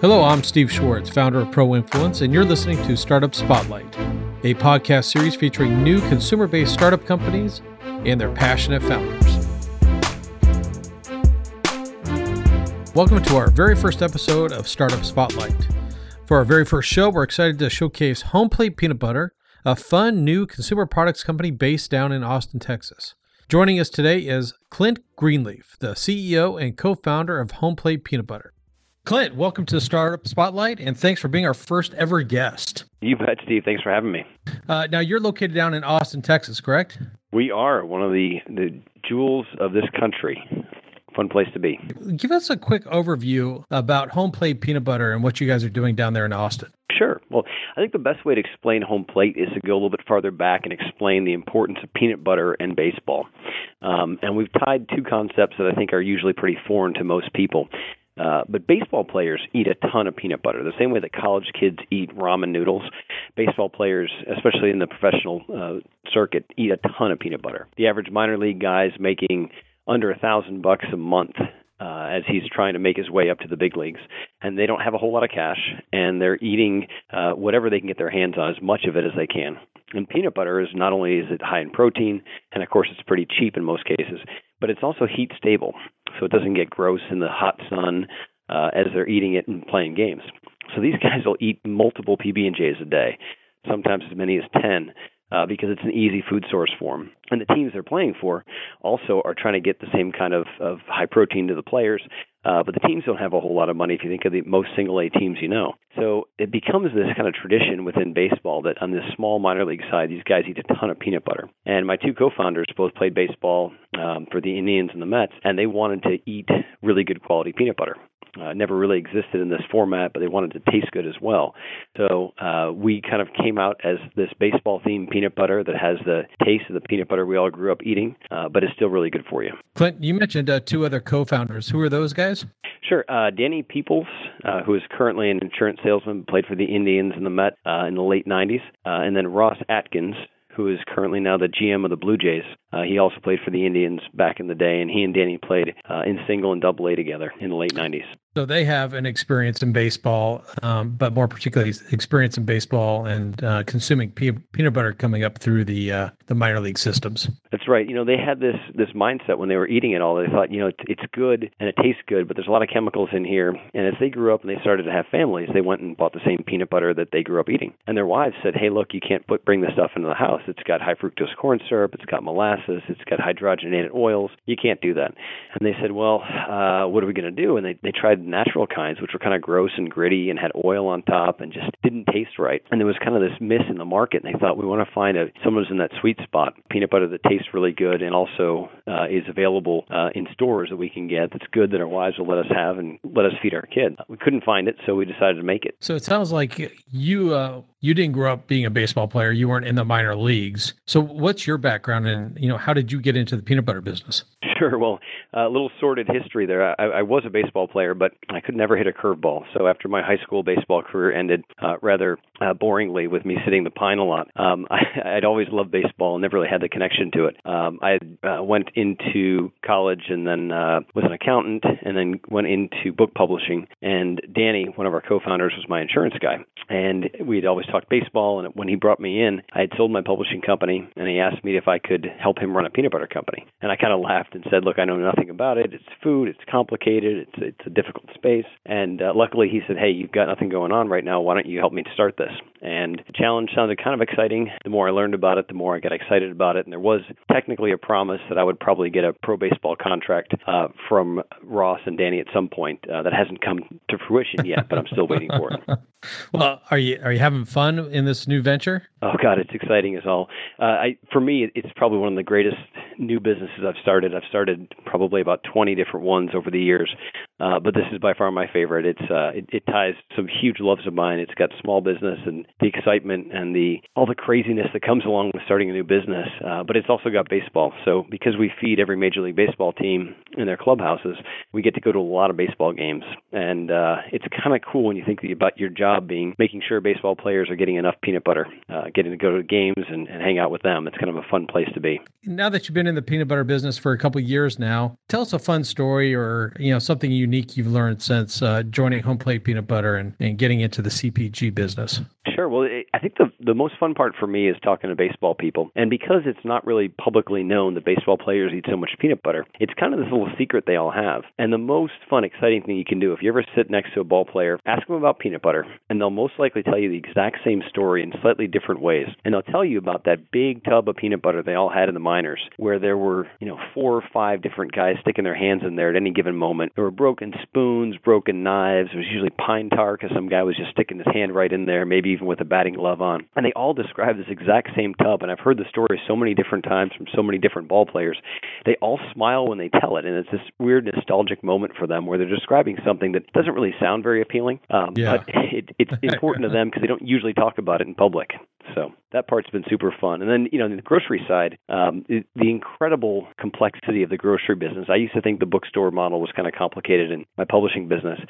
Hello, I'm Steve Schwartz, founder of Pro Influence, and you're listening to Startup Spotlight, a podcast series featuring new consumer based startup companies and their passionate founders. Welcome to our very first episode of Startup Spotlight. For our very first show, we're excited to showcase Homeplate Peanut Butter, a fun new consumer products company based down in Austin, Texas. Joining us today is Clint Greenleaf, the CEO and co founder of Homeplate Peanut Butter. Clint, welcome to the Startup Spotlight, and thanks for being our first ever guest. You bet, Steve. Thanks for having me. Uh, now, you're located down in Austin, Texas, correct? We are one of the, the jewels of this country. Fun place to be. Give us a quick overview about Home Plate Peanut Butter and what you guys are doing down there in Austin. Sure. Well, I think the best way to explain home plate is to go a little bit farther back and explain the importance of peanut butter and baseball. Um, and we've tied two concepts that I think are usually pretty foreign to most people. Uh, but baseball players eat a ton of peanut butter, the same way that college kids eat ramen noodles. Baseball players, especially in the professional uh, circuit, eat a ton of peanut butter. The average minor league guy is making under a thousand bucks a month uh, as he's trying to make his way up to the big leagues. And they don't have a whole lot of cash, and they're eating uh, whatever they can get their hands on, as much of it as they can. And peanut butter is not only is it high in protein, and of course it's pretty cheap in most cases, but it's also heat stable, so it doesn't get gross in the hot sun uh, as they're eating it and playing games. So these guys will eat multiple PB and J's a day, sometimes as many as ten uh, because it's an easy food source for them. And the teams they're playing for also are trying to get the same kind of, of high protein to the players. Uh, but the teams don't have a whole lot of money if you think of the most single A teams you know. So it becomes this kind of tradition within baseball that on this small minor league side, these guys eat a ton of peanut butter. And my two co founders both played baseball um, for the Indians and the Mets, and they wanted to eat really good quality peanut butter uh, never really existed in this format, but they wanted to taste good as well. So uh, we kind of came out as this baseball themed peanut butter that has the taste of the peanut butter we all grew up eating, uh, but is still really good for you. Clint, you mentioned uh, two other co founders. Who are those guys? Sure. Uh, Danny Peoples, uh, who is currently an insurance salesman, played for the Indians and the Met in the late 90s, and then Ross Atkins, who is currently now the GM of the Blue Jays. Uh, he also played for the Indians back in the day, and he and Danny played uh, in single and double A together in the late 90s. So they have an experience in baseball, um, but more particularly experience in baseball and uh, consuming pe- peanut butter coming up through the uh, the minor league systems. That's right. You know, they had this this mindset when they were eating it all. They thought, you know, it's, it's good and it tastes good, but there's a lot of chemicals in here. And as they grew up and they started to have families, they went and bought the same peanut butter that they grew up eating. And their wives said, "Hey, look, you can't put bring this stuff into the house. It's got high fructose corn syrup. It's got molasses. It's got hydrogenated oils. You can't do that." And they said, "Well, uh, what are we going to do?" And they they tried natural kinds which were kind of gross and gritty and had oil on top and just didn't taste right. And there was kind of this miss in the market, and they thought we want to find a someone who's in that sweet spot, peanut butter that tastes really good and also uh, is available uh, in stores that we can get that's good that our wives will let us have and let us feed our kids. We couldn't find it, so we decided to make it. So it sounds like you uh, you didn't grow up being a baseball player. You weren't in the minor leagues. So what's your background and you know how did you get into the peanut butter business? Sure. Well, a little sordid history there. I, I was a baseball player, but I could never hit a curveball. So after my high school baseball career ended uh, rather uh, boringly with me sitting the pine a lot, um, I, I'd always loved baseball and never really had the connection to it. Um, I uh, went into college and then uh, was an accountant and then went into book publishing. And Danny, one of our co-founders, was my insurance guy. And we'd always talked baseball. And when he brought me in, I had sold my publishing company, and he asked me if I could help him run a peanut butter company. And I kind of laughed and said, "Look, I know nothing about it. It's food. It's complicated. It's it's a difficult space." And uh, luckily, he said, "Hey, you've got nothing going on right now. Why don't you help me start this?" And the challenge sounded kind of exciting. The more I learned about it, the more I got excited about it. And there was technically a promise that I would probably get a pro baseball contract uh, from Ross and Danny at some point. Uh, that hasn't come to fruition yet, but I'm still waiting for it. well, are you are you having fun in this new venture? Oh God, it's exciting as all. Uh, I for me, it's probably one of the greatest new businesses I've started. I've started probably about 20 different ones over the years, uh, but this is by far my favorite. It's uh, it, it ties some huge loves of mine. It's got small business and the excitement and the all the craziness that comes along with starting a new business. Uh, but it's also got baseball. So because we feed every Major League Baseball team in their clubhouses, we get to go to a lot of baseball games, and uh, it's kind of cool when you think about your job being making sure baseball players are getting enough peanut butter, uh, getting to go to games and, and hang out with them. It's kind of a fun place to be. Now that you've been in the peanut butter business for a couple years now, tell us a fun story or you know something unique you've learned since uh, joining Home Plate Peanut Butter and, and getting into the CPG business. Sure. Well, I think the the most fun part for me is talking to baseball people, and because it's not really publicly known that baseball players eat so much peanut butter, it's kind of this little secret they all have. And the most fun, exciting thing you can do if you ever sit next to a ball player, ask them about peanut butter, and they'll most likely tell you the exact same story in slightly different ways. And they'll tell you about that big tub of peanut butter they all had in the minors, where there were you know four or five different guys sticking their hands in there at any given moment. There were broken spoons, broken knives. It was usually pine tar because some guy was just sticking his hand right in there, maybe even with a batting glove on. And they all describe this exact same tub. And I've heard the story so many different times from so many different ball players. They all smile when they tell it. And it's this weird nostalgic moment for them where they're describing something that doesn't really sound very appealing. Um, yeah. But it, it's important to them because they don't usually talk about it in public. So that part's been super fun. And then, you know, the grocery side, um, the incredible complexity of the grocery business. I used to think the bookstore model was kind of complicated in my publishing business,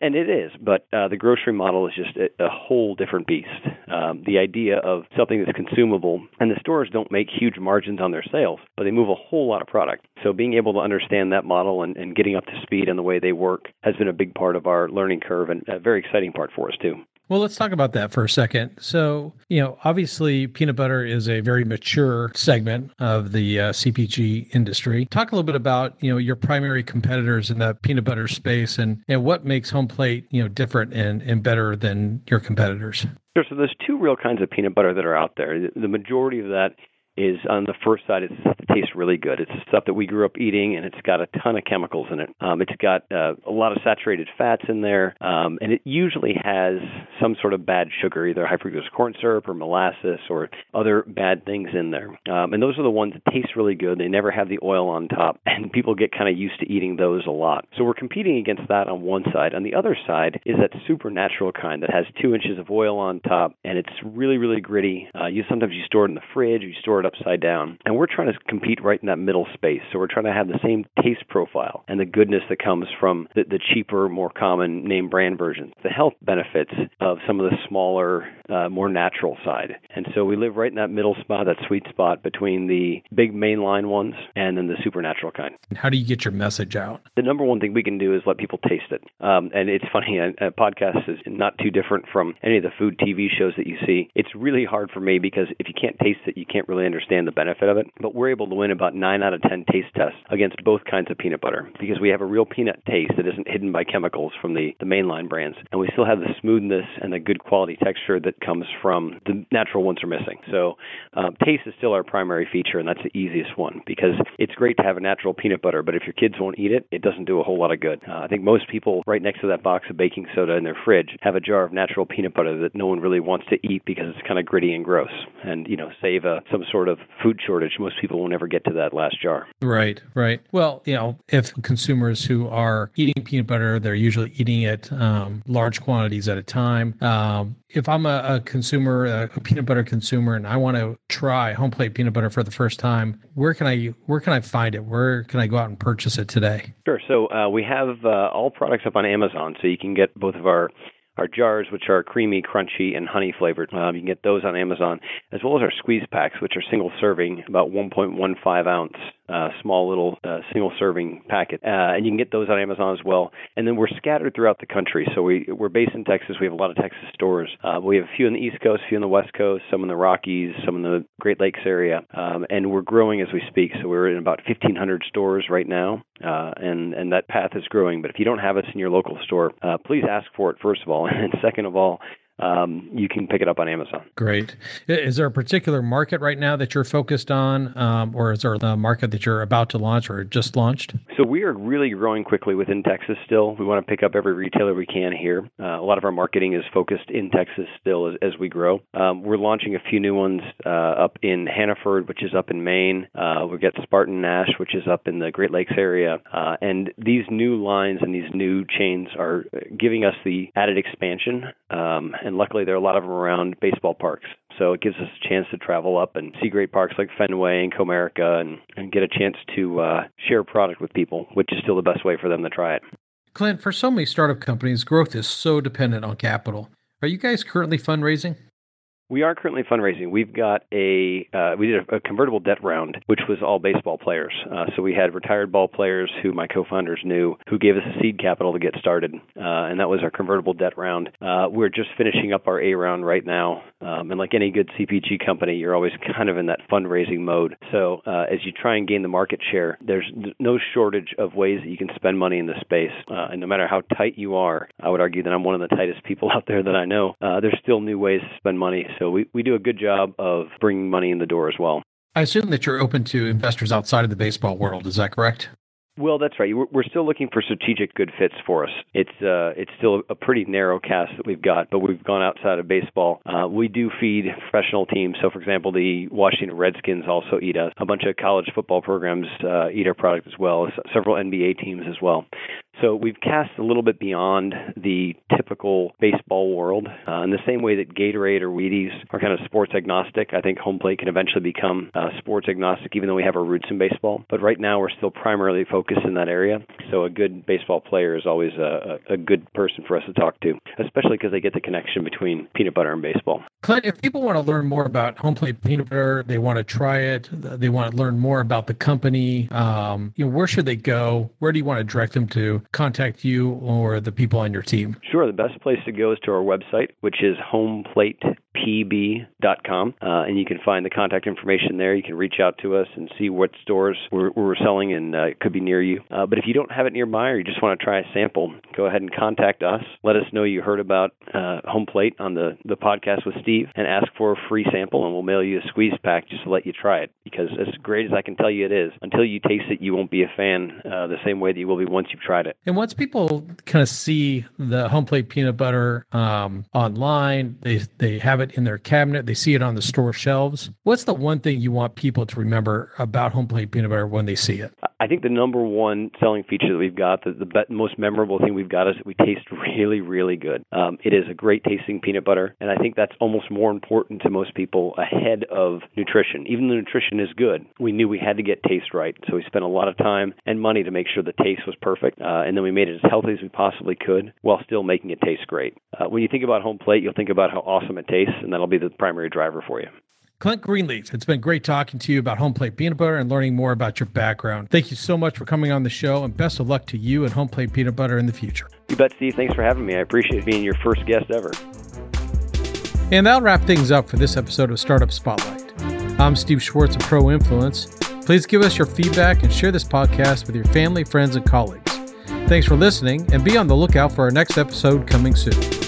and it is. But uh, the grocery model is just a, a whole different beast. Um, the idea of something that's consumable, and the stores don't make huge margins on their sales, but they move a whole lot of product. So being able to understand that model and, and getting up to speed on the way they work has been a big part of our learning curve and a very exciting part for us too. Well, let's talk about that for a second. So, you know, obviously, peanut butter is a very mature segment of the uh, CPG industry. Talk a little bit about, you know, your primary competitors in the peanut butter space and, and what makes Home Plate, you know, different and, and better than your competitors. Sure. So, there's two real kinds of peanut butter that are out there. The majority of that is on the first side, it's tastes really good. It's stuff that we grew up eating, and it's got a ton of chemicals in it. Um, it's got uh, a lot of saturated fats in there, um, and it usually has some sort of bad sugar, either high fructose corn syrup or molasses or other bad things in there. Um, and those are the ones that taste really good. They never have the oil on top, and people get kind of used to eating those a lot. So we're competing against that on one side. On the other side is that supernatural kind that has two inches of oil on top, and it's really, really gritty. Uh, you sometimes you store it in the fridge, you store upside down. And we're trying to compete right in that middle space. So we're trying to have the same taste profile and the goodness that comes from the, the cheaper, more common name brand versions, the health benefits of some of the smaller, uh, more natural side. And so we live right in that middle spot, that sweet spot between the big mainline ones and then the supernatural kind. And How do you get your message out? The number one thing we can do is let people taste it. Um, and it's funny, a, a podcast is not too different from any of the food TV shows that you see. It's really hard for me because if you can't taste it, you can't really understand the benefit of it. But we're able to win about nine out of 10 taste tests against both kinds of peanut butter because we have a real peanut taste that isn't hidden by chemicals from the, the mainline brands. And we still have the smoothness and the good quality texture that comes from the natural ones are missing. So um, taste is still our primary feature, and that's the easiest one because it's great to have a natural peanut butter, but if your kids won't eat it, it doesn't do a whole lot of good. Uh, I think most people right next to that box of baking soda in their fridge have a jar of natural peanut butter that no one really wants to eat because it's kind of gritty and gross. And, you know, save a, some sort of food shortage, most people will never get to that last jar. Right, right. Well, you know, if consumers who are eating peanut butter, they're usually eating it um, large quantities at a time. Um, if I'm a, a consumer, a, a, peanut butter consumer, and I want to try home plate peanut butter for the first time, where can I where can I find it? Where can I go out and purchase it today? Sure. So uh, we have uh, all products up on Amazon, so you can get both of our our jars, which are creamy, crunchy, and honey flavored. Um, you can get those on Amazon, as well as our squeeze packs, which are single serving, about 1.15 ounce uh, small little uh, single serving packet. Uh, and you can get those on Amazon as well. And then we're scattered throughout the country. So we, we're based in Texas. We have a lot of Texas stores. Uh, we have a few on the East Coast, a few on the West Coast, some in the Rockies, some in the Great Lakes area. Um, and we're growing as we speak. So we're in about 1,500 stores right now. Uh, and, and that path is growing. But if you don't have us in your local store, uh, please ask for it, first of all. And second of all, um, you can pick it up on Amazon. Great. Is there a particular market right now that you're focused on, um, or is there a market that you're about to launch or just launched? So we are really growing quickly within Texas still. We want to pick up every retailer we can here. Uh, a lot of our marketing is focused in Texas still as, as we grow. Um, we're launching a few new ones uh, up in Hannaford, which is up in Maine. Uh, we've got SpartanNash, which is up in the Great Lakes area. Uh, and these new lines and these new chains are giving us the added expansion um, and luckily there are a lot of them around baseball parks. So it gives us a chance to travel up and see great parks like Fenway and Comerica and, and get a chance to uh, share product with people, which is still the best way for them to try it. Clint, for so many startup companies, growth is so dependent on capital. Are you guys currently fundraising? We are currently fundraising. We've got a uh, we did a, a, convertible debt round, which was all baseball players. Uh, so we had retired ball players who my co-founders knew, who gave us a seed capital to get started, uh, and that was our convertible debt round. Uh, we're just finishing up our A round right now, um, and like any good CPG company, you're always kind of in that fundraising mode. So uh, as you try and gain the market share, there's no shortage of ways that you can spend money in this space, uh, and no matter how tight you are, I would argue that I'm one of the tightest people out there that I know. there's still new ways to spend money. So we, we do a good job of bringing money in the door as well. I assume that you're open to investors outside of the baseball world. Is that correct? Well, that's right. We're still looking for strategic good fits for us. It's uh, it's still a pretty narrow cast that we've got, but we've gone outside of baseball. Uh, we do feed professional teams. So, for example, the Washington Redskins also eat us. A bunch of college football programs uh, eat our product as well. Several NBA teams as well. So we've cast a little bit beyond the typical baseball world. Uh, in the same way that Gatorade or Wheaties are kind of sports agnostic, I think home plate can eventually become uh, sports agnostic, even though we have our roots in baseball. But right now, we're still primarily focused in that area. So a good baseball player is always a, a good person for us to talk to, especially because they get the connection between peanut butter and baseball. Clint, if people want to learn more about home plate peanut butter, they want to try it, they want to learn more about the company, um, you know, where should they go? Where do you want to direct them to? Contact you or the people on your team? Sure. The best place to go is to our website, which is homeplatepb.com. Uh, and you can find the contact information there. You can reach out to us and see what stores we're, we're selling, and uh, it could be near you. Uh, but if you don't have it nearby or you just want to try a sample, go ahead and contact us. Let us know you heard about uh, Home Plate on the, the podcast with Steve and ask for a free sample, and we'll mail you a squeeze pack just to let you try it. Because as great as I can tell you it is, until you taste it, you won't be a fan uh, the same way that you will be once you've tried it. And once people kind of see the home plate peanut butter um, online, they they have it in their cabinet, they see it on the store shelves. What's the one thing you want people to remember about home plate peanut butter when they see it? I think the number one selling feature that we've got, the, the be- most memorable thing we've got is that we taste really, really good. Um, it is a great tasting peanut butter, and I think that's almost more important to most people ahead of nutrition. Even the nutrition is good. We knew we had to get taste right, so we spent a lot of time and money to make sure the taste was perfect, uh, and then we made it as healthy as we possibly could while still making it taste great. Uh, when you think about home plate, you'll think about how awesome it tastes, and that'll be the primary driver for you. Clint Greenleaf, it's been great talking to you about home plate peanut butter and learning more about your background. Thank you so much for coming on the show, and best of luck to you and home plate peanut butter in the future. You bet, Steve. Thanks for having me. I appreciate being your first guest ever. And that'll wrap things up for this episode of Startup Spotlight. I'm Steve Schwartz of Pro Influence. Please give us your feedback and share this podcast with your family, friends, and colleagues. Thanks for listening, and be on the lookout for our next episode coming soon.